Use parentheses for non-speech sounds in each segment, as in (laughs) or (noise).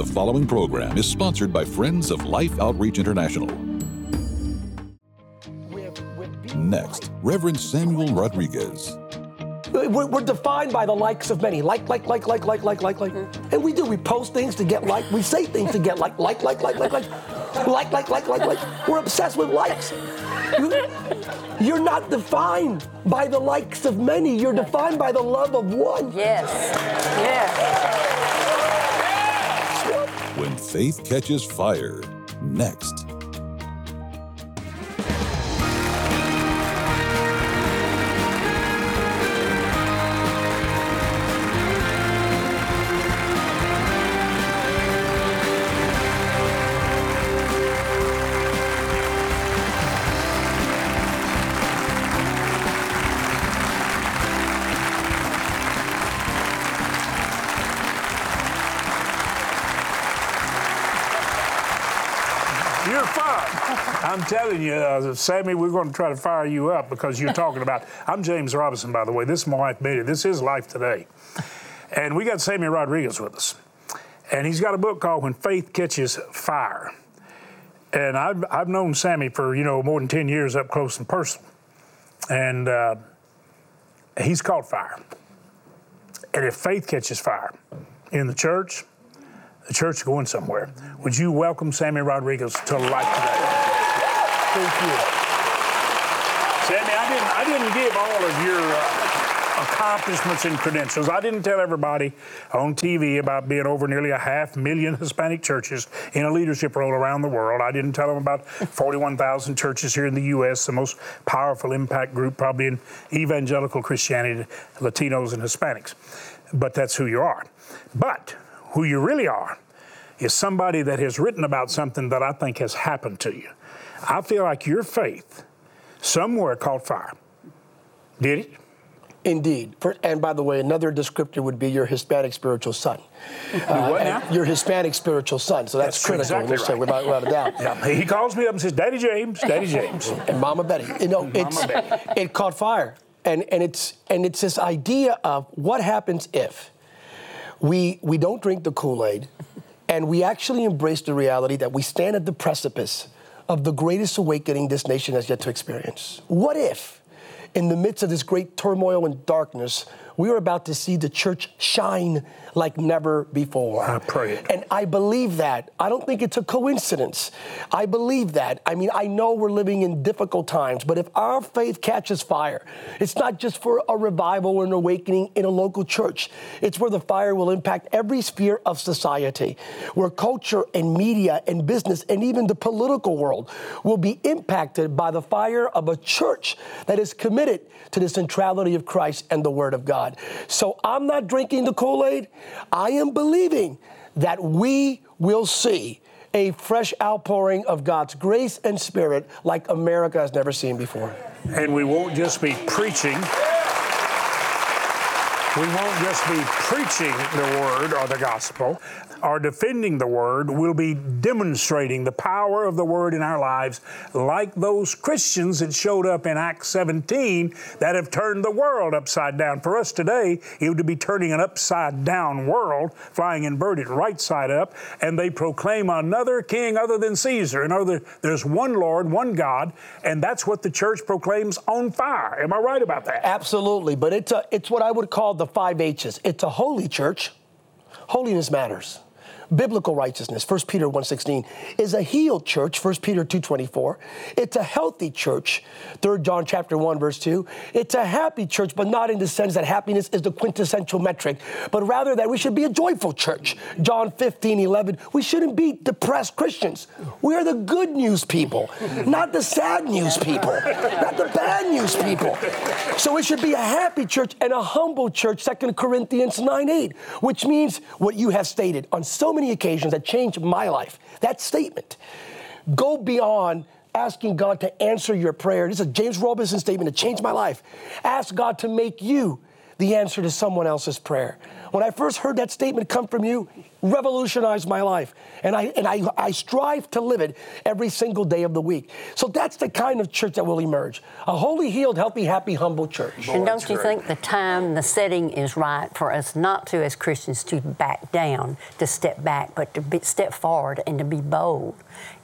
The following program is sponsored by Friends of Life Outreach International. Next, Reverend Samuel Rodriguez. We're, we're defined by the likes of many. Like, like, like, like, like, like, like, like. And we do. We post things to get like. We say things to get like, like, like, like, like, like. Like, like, like, like, like. We're obsessed with likes. You, you're not defined by the likes of many. You're defined by the love of one. Yes. Yes. Faith catches fire. Next. I'm telling you, uh, Sammy, we're going to try to fire you up because you're talking about. I'm James Robison, by the way. This is my Betty. This is Life Today. And we got Sammy Rodriguez with us. And he's got a book called When Faith Catches Fire. And I've, I've known Sammy for, you know, more than 10 years up close and personal. And uh, he's caught fire. And if faith catches fire in the church, the church going somewhere. Would you welcome Sammy Rodriguez to Life Today? Thank you. Sammy, I didn't, I didn't give all of your uh, accomplishments and credentials. I didn't tell everybody on TV about being over nearly a half million Hispanic churches in a leadership role around the world. I didn't tell them about 41,000 churches here in the U.S., the most powerful impact group probably in evangelical Christianity, Latinos and Hispanics. But that's who you are. But who you really are is somebody that has written about something that I think has happened to you. I feel like your faith somewhere caught fire. Did it? Indeed. And by the way, another descriptor would be your Hispanic spiritual son. Uh? Your Hispanic spiritual son. So that's, That's critical. exactly right. without, without a doubt. (laughs) Yeah, he calls me up and says, Daddy James, Daddy James. (laughs) and Mama Betty. You know, it's Betty. it caught fire, and and it's and it's this idea of what happens if we we don't drink the Kool Aid, and we actually embrace the reality that we stand at the precipice of the greatest awakening this nation has yet to experience. What if, in the midst of this great turmoil and darkness, we are about to see the church shine like never before? I pray it. And I believe that. I don't think it's a coincidence. I believe that. I mean, I know we're living in difficult times, but if our faith catches fire, it's not just for a revival or an awakening in a local church. It's where the fire will impact every sphere of society, where culture and media and business and even the political world will be impacted by the fire of a church that is committed to the centrality of Christ and the Word of God. So I'm not drinking the Kool Aid. I am believing that we will see a fresh outpouring of God's grace and spirit like America has never seen before. And we won't just be preaching. We won't just be preaching the word or the gospel or defending the word. We'll be demonstrating the power of the word in our lives, like those Christians that showed up in Acts 17 that have turned the world upside down. For us today, it would be turning an upside down world, flying inverted right side up, and they proclaim another king other than Caesar. In other, there's one Lord, one God, and that's what the church proclaims on fire. Am I right about that? Absolutely, but it's a, it's what I would call the five H's. It's a holy church. Holiness matters. Biblical righteousness, 1 Peter 1.16, is a healed church, 1 Peter 2.24. It's a healthy church, 3 John chapter 1, verse 2. It's a happy church, but not in the sense that happiness is the quintessential metric, but rather that we should be a joyful church. John 15.11. We shouldn't be depressed Christians. We are the good news people, not the sad news people, not the bad news people. So it should be a happy church and a humble church, 2 Corinthians 9 8, which means what you have stated on so many occasions that changed my life. That statement. Go beyond asking God to answer your prayer. This is a James Robison statement that changed my life. Ask God to make you the answer to someone else's prayer. When I first heard that statement come from you, revolutionized my life. And I and I, I strive to live it every single day of the week. So that's the kind of church that will emerge. A holy, healed, healthy, happy, humble church. and don't you think the time, the setting is right for us not to, as Christians, to back down, to step back, but to be, step forward and to be bold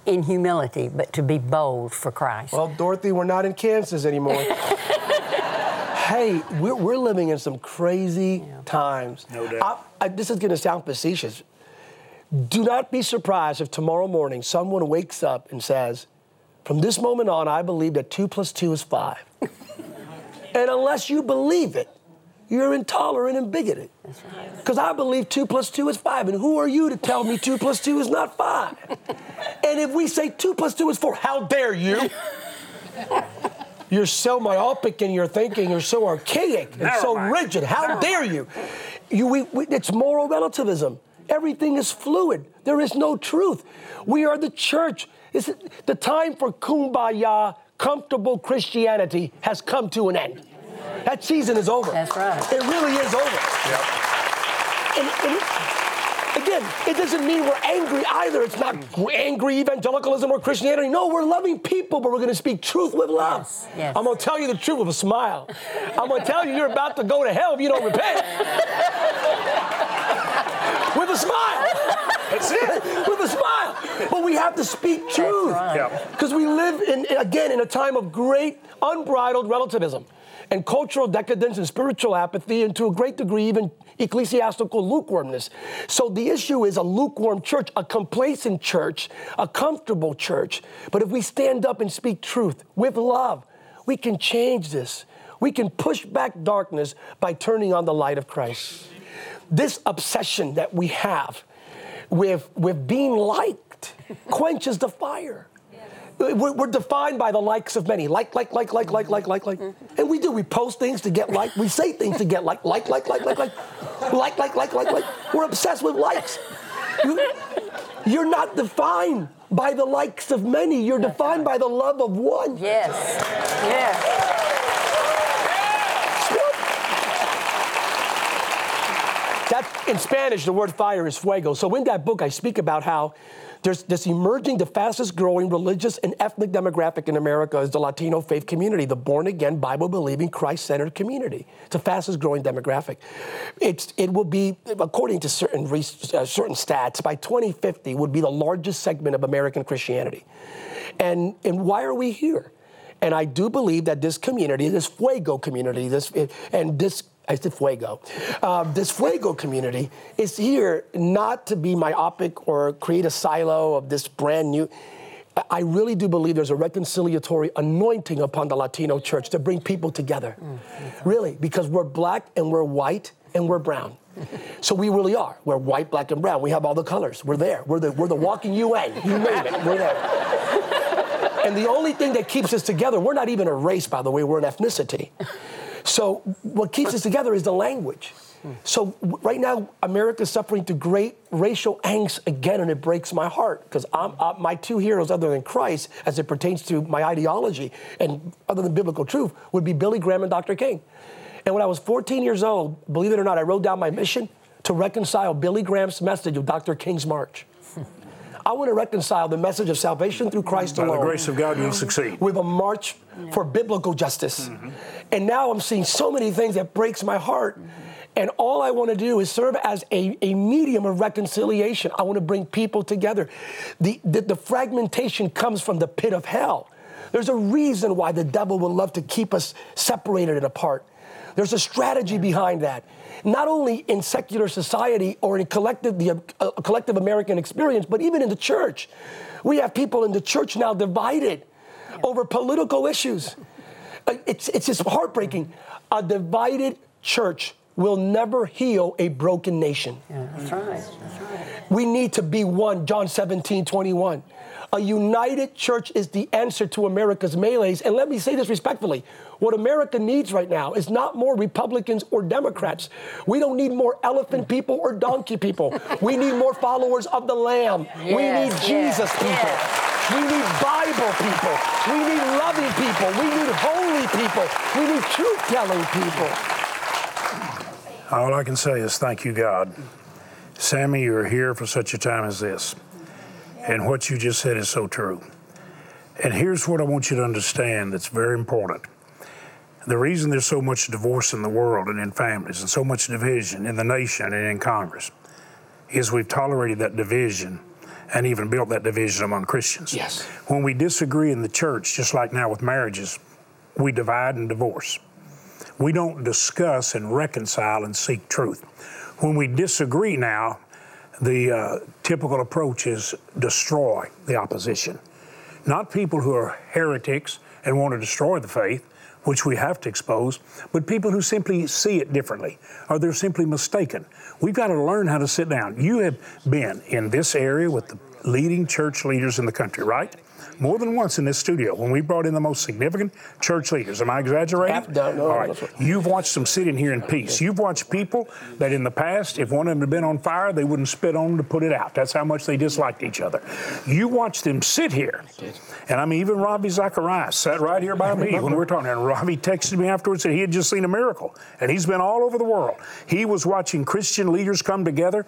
in humility, but to be bold for Christ. Well, Dorothy, we're not in Kansas anymore. (laughs) hey, we're, we're living in some crazy times. No doubt. I, I, this is going to sound facetious. Do not be surprised if tomorrow morning someone wakes up and says, From this moment on, I believe that two plus two is five. (laughs) and unless you believe it, you're intolerant and bigoted. Because I believe two plus two is five. And who are you to tell me two plus two is not five? and if we say two plus two is four, how dare you? (laughs) You're so myopic in your thinking. You're so archaic and Never so mind. rigid. How dare you? you we, we, it's moral relativism. Everything is fluid. There is no truth. We are the church. Is it, the time for kumbaya, comfortable Christianity has come to an end. That season is over. That's right. It really is over. And, and again, it doesn't mean we're angry either. It's not angry evangelicalism or Christianity. No, we're loving people, but we're going to speak truth with love. Yes, yes. I'm going to tell you the truth with a smile. I'm going to tell you you're about to go to hell if you don't repent. with a smile. That's it. (laughs) with a smile. But we have to speak truth. right. Yeah. Because we live in again in a time of great unbridled relativism and cultural decadence and spiritual apathy and to a great degree even ecclesiastical lukewarmness. So the issue is a lukewarm church, a complacent church, a comfortable church. But if we stand up and speak truth with love, we can change this. We can push back darkness by turning on the light of Christ. This obsession that we have with, with being liked quenches the fire. We're, we're defined by the likes of many. Like, like, like, like, like, like, like, like. And we do. We post things to get like. We say things to get like, like, like, like, like, like, like, like, like, like, like. We're obsessed with likes. You, you're not defined by the likes of many. You're defined by the love of one. yes. Yes. That in Spanish, the word fire is fuego. So in that book, I speak about how there's this emerging, the fastest growing religious and ethnic demographic in America is the Latino faith community, the born again, Bible believing, Christ centered community. It's the fastest growing demographic. It's, it will be, according to certain, uh, certain stats, by 2050, would be the largest segment of American Christianity. And, and why are we here? And I do believe that this community, this Fuego community, this and this I said Fuego, uh, this Fuego community is here not to be myopic or create a silo of this brand new. I- really do believe there's a reconciliatory anointing upon the Latino church to bring people together. Really, because we're black and we're white and we're brown. So we really are. We're white, black, and brown. We have all the colors. We're there. We're the, we're the walking UN. You name it. We're there. And the only thing that keeps us together, we're not even a race, by the way, we're an ethnicity. So what keeps us together is the language. So right now, America's suffering through great racial angst again, and it breaks my heart because uh, my two heroes, other than Christ, as it pertains to my ideology and other than biblical truth, would be Billy Graham and Dr. King. And when I was 14 years old, believe it or not, I wrote down my mission to reconcile Billy Graham's message with Dr. King's march. I want to reconcile the message of salvation through Christ By the grace of God, you'll succeed. with a march for biblical justice. Mm-hmm. And now I'm seeing so many things that breaks my heart. Mm-hmm. And all I want to do is serve as a, a medium of reconciliation. I want to bring people together. The, the, the fragmentation comes from the pit of hell. There's a reason why the devil would love to keep us separated and apart. There's a strategy behind that. Not only in secular society or in collective, the uh, collective American experience, but even in the church. We have people in the church now divided over political issues. Uh, It's, it's just heartbreaking. A divided church will never heal a broken nation. Yeah, that's right. That's right. We need to be one, John 17, 21. A united church is the answer to America's melees. And let me say this respectfully what America needs right now is not more Republicans or Democrats. We don't need more elephant mm. people or donkey people. We need more followers of the Lamb. we need Yes, Jesus yes, people. yes. We need Bible people. We need loving people. We need holy people. We need truth telling people. All I can say is thank you, God. Sammy, you're here for such a time as this. And what you just said is so true. And here's what I want you to understand that's very important. The reason there's so much divorce in the world and in families and so much division in the nation and in Congress is we've tolerated that division and even built that division among Christians. Yes. When we disagree in the church, just like now with marriages, we divide and divorce. We don't discuss and reconcile and seek truth. When we disagree now, the uh, typical approach is destroy the opposition. Not people who are heretics and want to destroy the faith, which we have to expose, but people who simply see it differently or they're simply mistaken. We've got to learn how to sit down. You have been in this area with the leading church leaders in the country, right? More than once in this studio when we brought in the most significant church leaders. Am I exaggerating? No, no, All right. You've watched them sit in here in peace. You've watched people that in the past, if one of them had been on fire, they wouldn't spit on them to put it out. That's how much they disliked each other. You watched them sit here. And I mean, even Ravi Zacharias sat right here by me when we were talking. And Ravi texted me afterwards that he had just seen a miracle. And he's been all over the world. He was watching Christian leaders come together.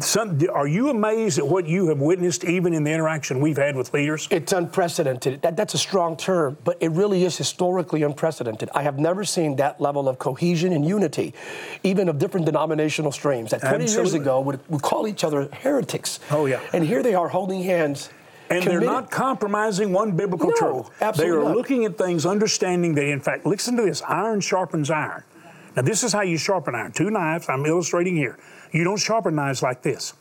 Some, are you amazed at what you have witnessed even in the interaction we've had with leaders? It's unprecedented. That, that's a strong term, but it really is historically unprecedented. I have never seen that level of cohesion and unity, even of different denominational streams. That 20 years ago would, would call each other heretics. Oh, yeah. And here they are holding hands. And they're not compromising one biblical No, truth. absolutely They are not. looking at things, understanding that, in fact, listen to this iron sharpens iron. Now, this is how you sharpen iron. Two knives, I'm illustrating here. You don't sharpen knives like this.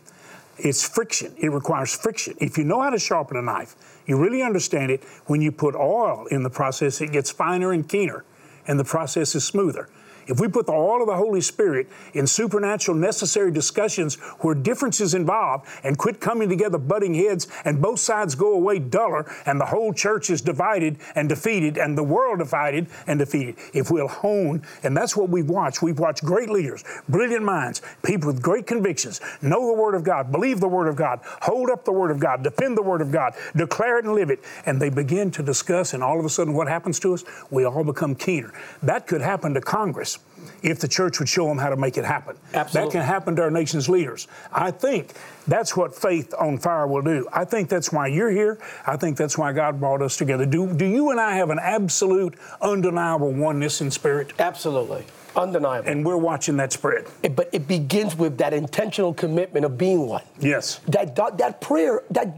It's friction. It requires friction. If you know how to sharpen a knife, you really understand it. When you put oil in the process, it gets finer and keener, and the process is smoother. If we put the oil of the Holy Spirit in supernatural necessary discussions where differences involved and quit coming together butting heads and both sides go away duller and the whole church is divided and defeated and the world divided and defeated. If we'll hone, and that's what we've watched. We've watched great leaders, brilliant minds, people with great convictions, know the Word of God, believe the Word of God, hold up the Word of God, defend the Word of God, declare it and live it. And they begin to discuss, and all of a sudden, what happens to us? We all become keener. That could happen to Congress if the church would show them how to make it happen. Absolutely. That can happen to our nation's leaders. I think that's what faith on fire will do. I think that's why you're here. I think that's why God brought us together. Do, do you and I have an absolute, undeniable oneness in spirit? Absolutely. Undeniable. And we're watching that spread. It- but it begins with that intentional commitment of being one. Yes. That, that, that prayer, that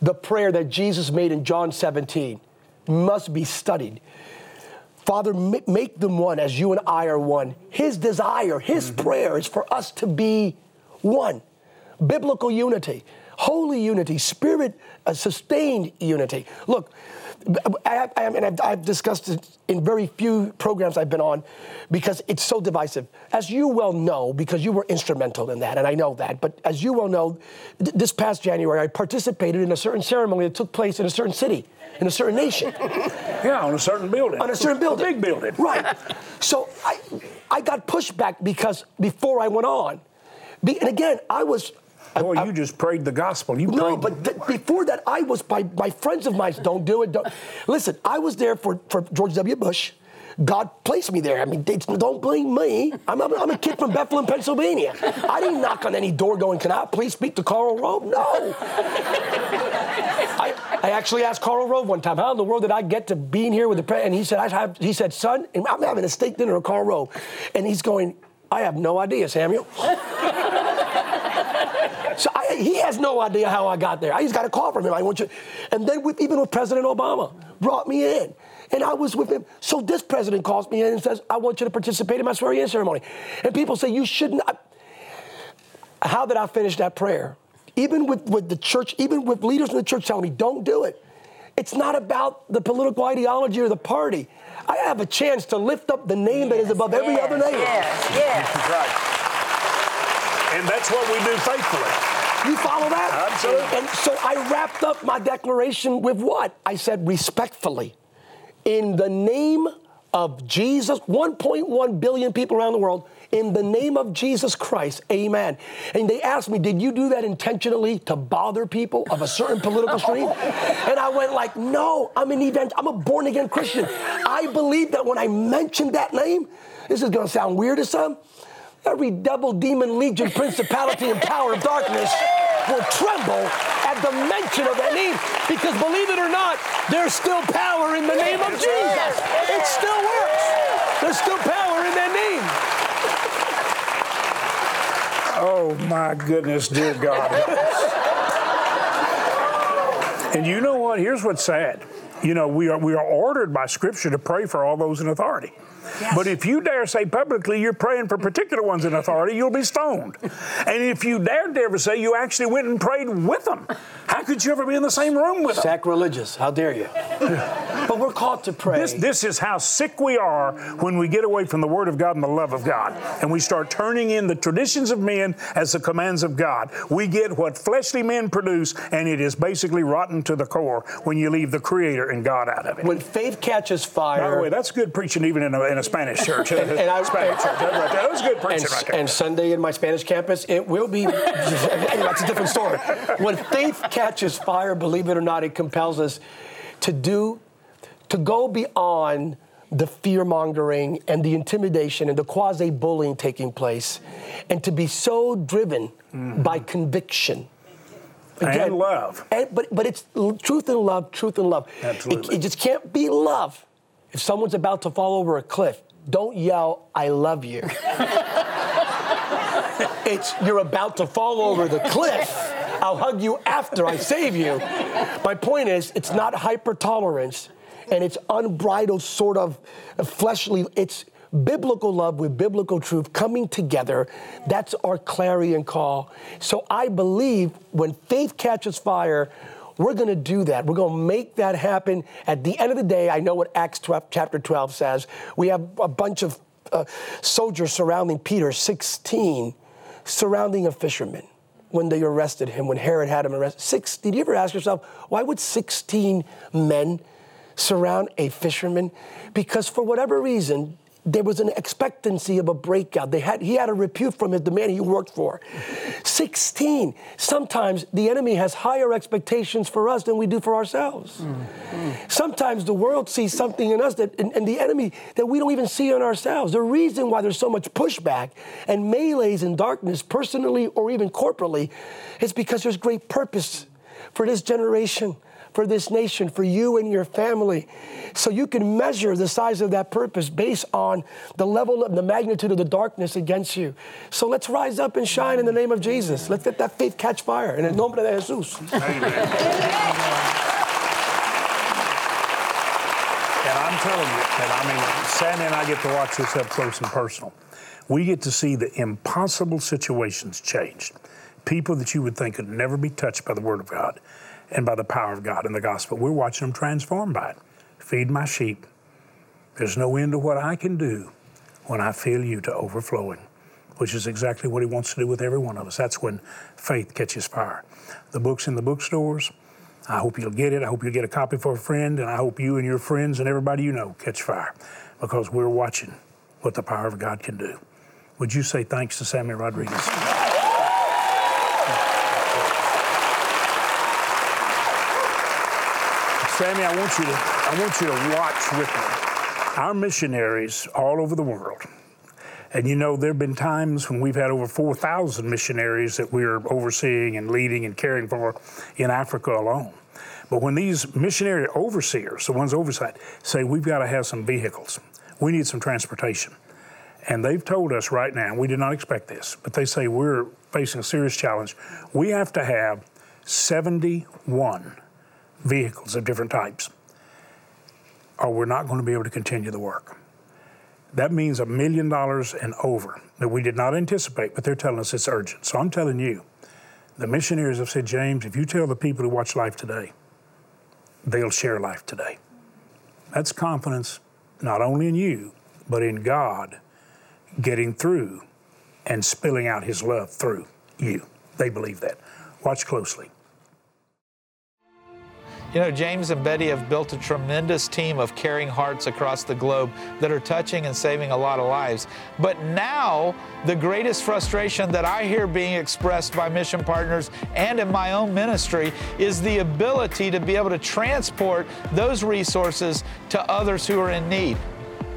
the prayer that Jesus made in John 17 must be studied. Father, make them one as you and I are one. His desire, his prayer is for us to be one. Biblical unity, holy unity, spirit uh, sustained unity. Look, I, I, and I've, I've discussed it in very few programs I've been on because it's so divisive. As you well know, because you were instrumental in that, and I know that, but as you well know, th- this past January, I participated in a certain ceremony that took place in a certain city, in a certain nation. (laughs) Yeah, on a certain building. on a certain building. A big building. Right. So I, I got pushback because before I went on, be, and again, I was. Boy, I- you just prayed the gospel. You no, but th- before that, I was by my friends of mine. Don't do it. Don't. Listen, I was there for, for George W. Bush. God placed me there. I mean, don't blame me. I'm, I'm, I'm a kid from Bethlehem, Pennsylvania. I didn't knock on any door going, "Can I please speak to Karl Rove?" No. I, I actually asked Karl Rove one time, "How in the world did I get to being here with the president?" And he said, "I have." He said, "Son, I'm having a steak dinner with Karl Rove," and he's going, "I have no idea, Samuel." (laughs) So I, he has no idea how I got there. I just got a call from him. I want you, and then with, even with President Obama, brought me in, and I was with him. So this president calls me in and says, "I want you to participate in my swearing-in ceremony," and people say you shouldn't. I- How did I finish that prayer? Even with, with the church, even with leaders in the church telling me, "Don't do it." It's not about the political ideology or the party. I have a chance to lift up the name that is above every other name. Yes, yes. Right. And that's what we do faithfully. You follow that? Absolutely. And so I wrapped up my declaration with what? I said respectfully, in the name of Jesus, 1.1 billion people around the world, in the name of Jesus Christ, amen. And they asked me, did you do that intentionally to bother people of a certain political stream? (laughs) And I went like, no, I'm an event, I'm a born again Christian. I believe that when I mentioned that name, this is gonna sound weird to some, every devil, demon, legion, principality, and power of darkness will tremble at the mention of that name. Because believe it or not, there's still power in the name of Jesus. It still works. There's still power in that name. Oh my goodness, dear God. and you know what? Here's what's sad. You know, we are we are ordered by Scripture to pray for all those in authority. Yes. But if you dare say publicly you're praying for particular ones in authority, you'll be stoned. and if you dare ever say you actually went and prayed with them, how could you ever be in the same room with them? Sacrilegious. How dare you? But we're called to pray. This, this is how sick we are when we get away from the Word of God and the love of God. And we start turning in the traditions of men as the commands of God. We get what fleshly men produce, and it is basically rotten to the core when you leave the Creator and God out of it. When faith catches fire. By the way, that's good preaching even in a, in a Spanish church. (laughs) and, and I, Spanish church. That, that was good preaching and, right there. And Sunday in my Spanish campus, it will be. (laughs) that's a different story. When faith catches fire, believe it or not, it compels us to do, to go beyond the fear mongering and the intimidation and the quasi bullying taking place, and to be so driven mm-hmm. by conviction. Again, and love. And, but, but it's truth and love, truth and love. Absolutely. It, it just can't be love if someone's about to fall over a cliff, don't yell, I love you. (laughs) it's you're about to fall over the cliff. I'll hug you after I save you. My point is, it's not hyper tolerance and it's unbridled sort of fleshly, it's biblical love with biblical truth coming together. That's our clarion call. So I believe when faith catches fire, we're going to do that. We're going to make that happen. At the end of the day, I know what Acts 12, chapter 12 says. We have a bunch of uh, soldiers surrounding Peter, 16, surrounding a fisherman when they arrested him, when Herod had him arrested. Six, did you ever ask yourself, why would 16 men surround a fisherman? Because for whatever reason, there was an expectancy of a breakout. They had, he had a repute from the man he worked for. 16. Sometimes the enemy has higher expectations for us than we do for ourselves. Mm. Sometimes the world sees something in us that, and, and, the enemy that we don't even see in ourselves. The reason why there's so much pushback and melees in darkness, personally or even corporately, is because there's great purpose for this generation for this nation, for you and your family. So you can measure the size of that purpose based on the level of the magnitude of the darkness against you. So let's rise up and shine in the name of Jesus. Let's let that faith catch fire. In el nombre de Jesús. Amen. And I'm telling you, and I mean, Sammy and I get to watch this up close and personal. We get to see the impossible situations changed. People that you would think could never be touched by the Word of God and by the power of God in the gospel. We're watching them transformed by it. Feed my sheep. There's no end to what I can do when I fill you to overflowing, which is exactly what He wants to do with every one of us. That's when faith catches fire. The book's in the bookstores. I hope you'll get it. I hope you'll get a copy for a friend, and I hope you and your friends and everybody you know catch fire because we're watching what the power of God can do. Would you say thanks to Sammy Rodriguez? Sammy, I want you to I want you to watch with me. Our missionaries all over the world. And you know, there have been times when we've had over 4,000 missionaries that we're overseeing and leading and caring for in Africa alone. But when these missionary overseers, the ones oversight, say we've got to have some vehicles, we need some transportation. And they've told us right now, we did not expect this, but they say we're facing a serious challenge. We have to have 71 vehicles of different types, or we're not going to be able to continue the work. That means a million dollars and over that we did not anticipate, but they're telling us it's urgent. So I'm telling you, the missionaries have said, James, if you tell the people who watch life today, they'll share life today. That's confidence not only in you, but in God getting through and spilling out his love through you. They believe that. Watch closely. You know, James and Betty have built a tremendous team of caring hearts across the globe that are touching and saving a lot of lives. But now, the greatest frustration that I hear being expressed by mission partners and in my own ministry is the ability to be able to transport those resources to others who are in need.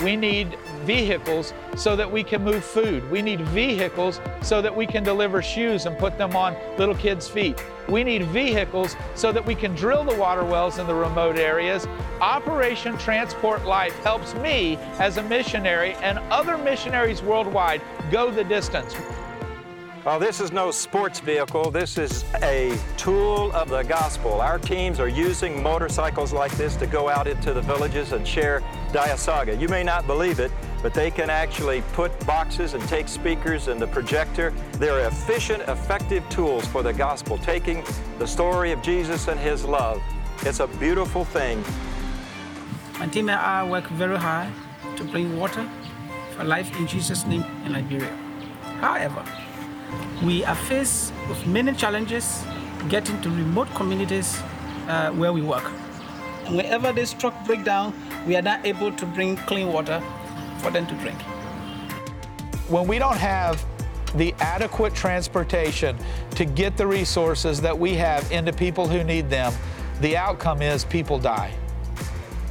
We need vehicles so that we can move food. We need vehicles so that we can deliver shoes and put them on little kids' feet. We need vehicles so that we can drill the water wells in the remote areas. Operation Transport Life helps me as a missionary and other missionaries worldwide go the distance. Well, this is no sports vehicle. This is a tool of the gospel. Our teams are using motorcycles like this to go out into the villages and share Diasaga. You may not believe it, but they can actually put boxes and take speakers and the projector. They're efficient, effective tools for the gospel, taking the story of Jesus and his love. It's a beautiful thing. My team and I work very hard to bring water for life in Jesus' name in Liberia. However, we are faced with many challenges getting to remote communities uh, where we work. And whenever this truck break down, we are not able to bring clean water for them to drink. When we don't have the adequate transportation to get the resources that we have into people who need them, the outcome is people die.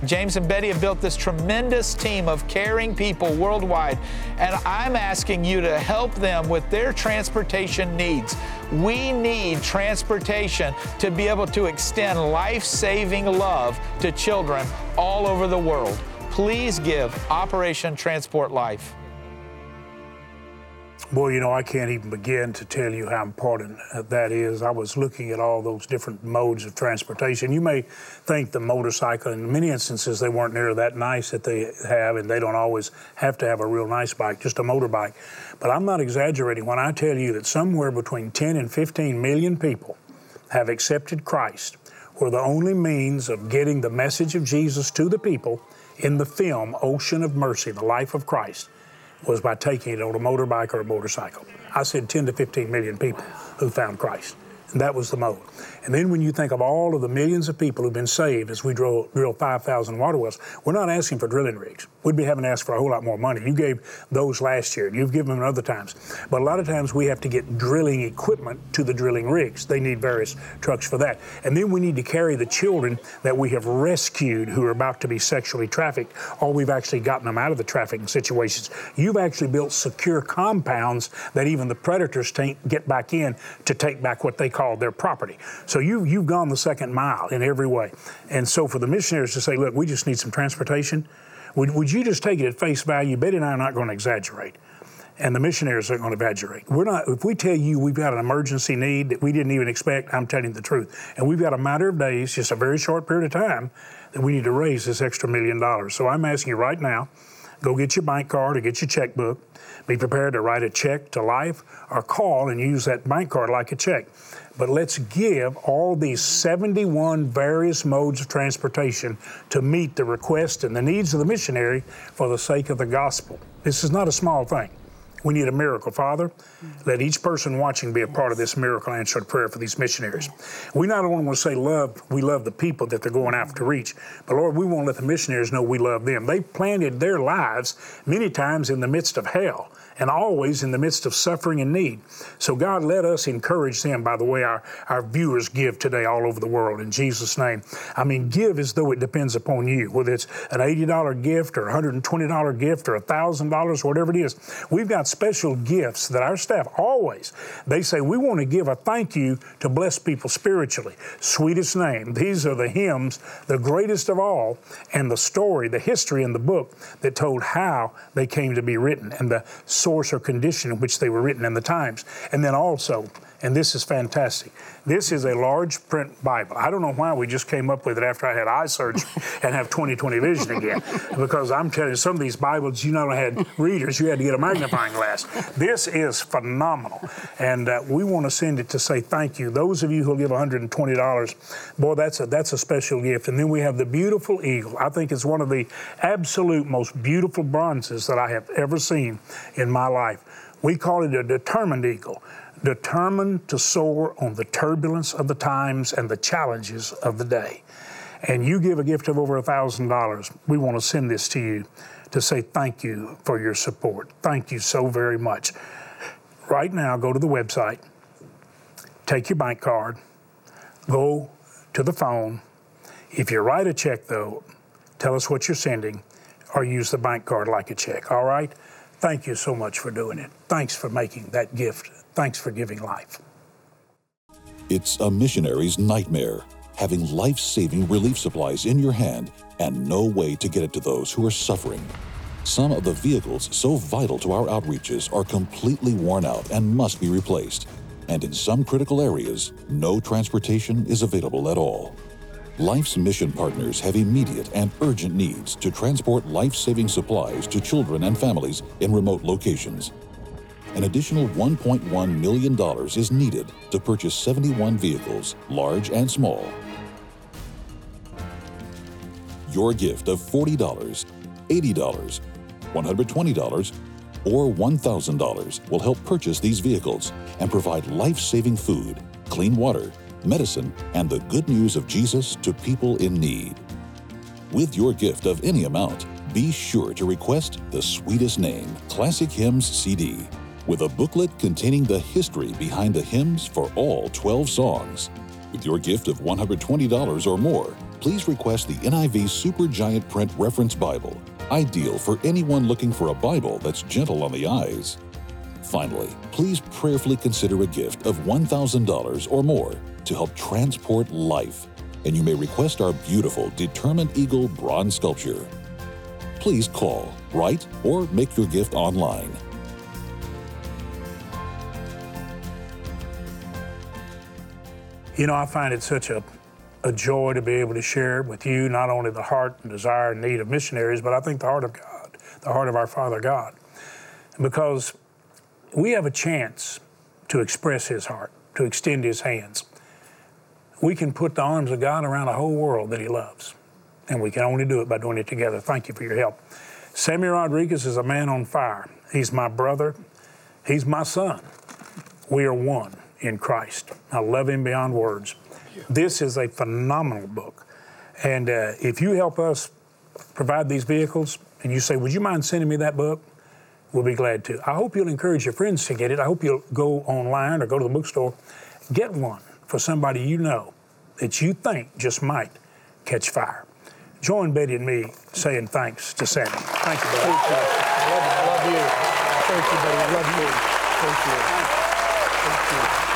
James and Betty have built this tremendous team of caring people worldwide, and I'm asking you to help them with their transportation needs. We need transportation to be able to extend life saving love to children all over the world. Please give Operation Transport Life. Boy, you know, I can't even begin to tell you how important uh, that is. I was looking at all those different modes of transportation. You may think the motorcycle, in many instances, they weren't near that nice that they have, and they don't always have to have a real nice bike, just a motorbike. But I'm not exaggerating when I tell you that somewhere between 10 and 15 million people have accepted Christ, were the only means of getting the message of Jesus to the people in the film Ocean of Mercy, the life of Christ was by taking it on a motorbike or a motorcycle. I said 10 to 15 million people who found Christ. That was the mode. And then when you think of all of the millions of people who've been saved as we drill, drill 5,000 water wells, we're not asking for drilling rigs. We'd be having to ask for a whole lot more money. You gave those last year. You've given them other times. But a lot of times we have to get drilling equipment to the drilling rigs. They need various trucks for that. And then we need to carry the children that we have rescued who are about to be sexually trafficked, or we've actually gotten them out of the trafficking situations. You've actually built secure compounds that even the predators can't get back in to take back what they call their property. So you, you've gone the second mile in every way. And so for the missionaries to say, look, we just need some transportation, would, would you just take it at face value? Betty and I are not going to exaggerate. And the missionaries aren't going to exaggerate. We're not. If we tell you we've got an emergency need that we didn't even expect, I'm telling you the truth. And we've got a matter of days, just a very short period of time, that we need to raise this extra million dollars. So I'm asking you right now, go get your bank card or get your checkbook. Be prepared to write a check to life or call and use that bank card like a check. But let's give all these 71 various modes of transportation to meet the request and the needs of the missionary for the sake of the gospel. This is not a small thing. We need a miracle. Father, let each person watching be a part of this miracle answered prayer for these missionaries. We not only want to say love, we love the people that they're going after to reach, but Lord, we want to let the missionaries know we love them. They planted their lives many times in the midst of hell and always in the midst of suffering and need. So, God, let us encourage them by the way our, our viewers give today all over the world in Jesus' name. I mean, give as though it depends upon you, whether it's an $80 gift or $120 gift or $1,000, whatever it is. We've got special gifts that our staff always, they say, we want to give a thank you to bless people spiritually. Sweetest name. These are the hymns, the greatest of all, and the story, the history in the book that told how they came to be written and the source or condition in which they were written in the times. And then also, and this is fantastic. This is a large print Bible. I don't know why we just came up with it after I had eye surgery (laughs) and have 20/20 vision again. Because I'm telling you, some of these Bibles, you not only had readers, you had to get a magnifying glass. This is phenomenal. And uh, we want to send it to say thank you. Those of you who'll give $120, boy, that's a, that's a special gift. And then we have the beautiful eagle. I think it's one of the absolute most beautiful bronzes that I have ever seen in my life. We call it a determined eagle determined to soar on the turbulence of the times and the challenges of the day. And you give a gift of over $1,000, we want to send this to you to say thank you for your support. Thank you so very much. Right now, go to the website, take your bank card, go to the phone. If you write a check, though, tell us what you're sending or use the bank card like a check, all right? Thank you so much for doing it. Thanks for making that gift. Thanks for giving life. It's a missionary's nightmare having life saving relief supplies in your hand and no way to get it to those who are suffering. Some of the vehicles so vital to our outreaches are completely worn out and must be replaced. And in some critical areas, no transportation is available at all. Life's mission partners have immediate and urgent needs to transport life saving supplies to children and families in remote locations. An additional $1.1 million is needed to purchase 71 vehicles, large and small. Your gift of $40, $80, $120, or $1,000 will help purchase these vehicles and provide life saving food, clean water, medicine, and the good news of Jesus to people in need. With your gift of any amount, be sure to request the sweetest name Classic Hymns CD with a booklet containing the history behind the hymns for all 12 songs. With your gift of $120 or more, please request the NIV Super Giant Print Reference Bible, ideal for anyone looking for a Bible that's gentle on the eyes. Finally, please prayerfully consider a gift of $1,000 or more to help transport life, and you may request our beautiful Determined Eagle bronze sculpture. Please call, write, or make your gift online. You know, I find it such a, a joy to be able to share with you not only the heart and desire and need of missionaries, but I think the heart of God, the heart of our Father God. Because we have a chance to express His heart, to extend His hands. We can put the arms of God around a whole world that He loves, and we can only do it by doing it together. Thank you for your help. Sammy Rodriguez is a man on fire. He's my brother, he's my son. We are one in Christ. I love Him beyond words. This is a phenomenal book. And uh, if you help us provide these vehicles and you say, Would you mind sending me that book? We'll be glad to. I hope you'll encourage your friends to get it. I hope you'll go online or go to the bookstore, get one for somebody you know that you think just might catch fire. Join Betty and me saying thanks to Sammy. Thank you, buddy. Thank you. I love you. I love you. Thank you, buddy. I love you. Thank you. Thank you.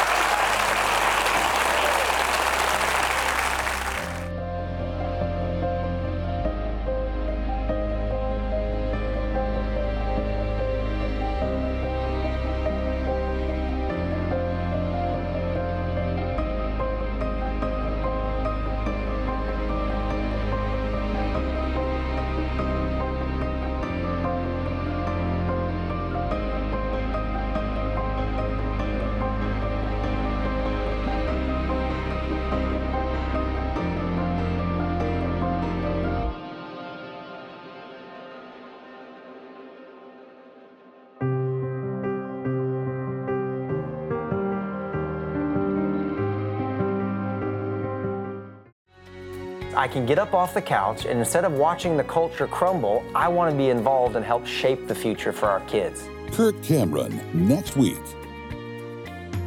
I can get up off the couch and instead of watching the culture crumble, I want to be involved and help shape the future for our kids. Kirk Cameron, next week.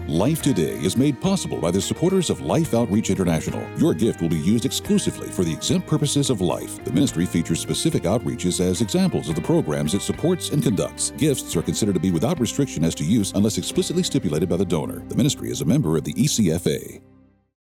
Life Today is made possible by the supporters of Life Outreach International. Your gift will be used exclusively for the exempt purposes of life. The ministry features specific outreaches as examples of the programs it supports and conducts. Gifts are considered to be without restriction as to use unless explicitly stipulated by the donor. The ministry is a member of the ECFA.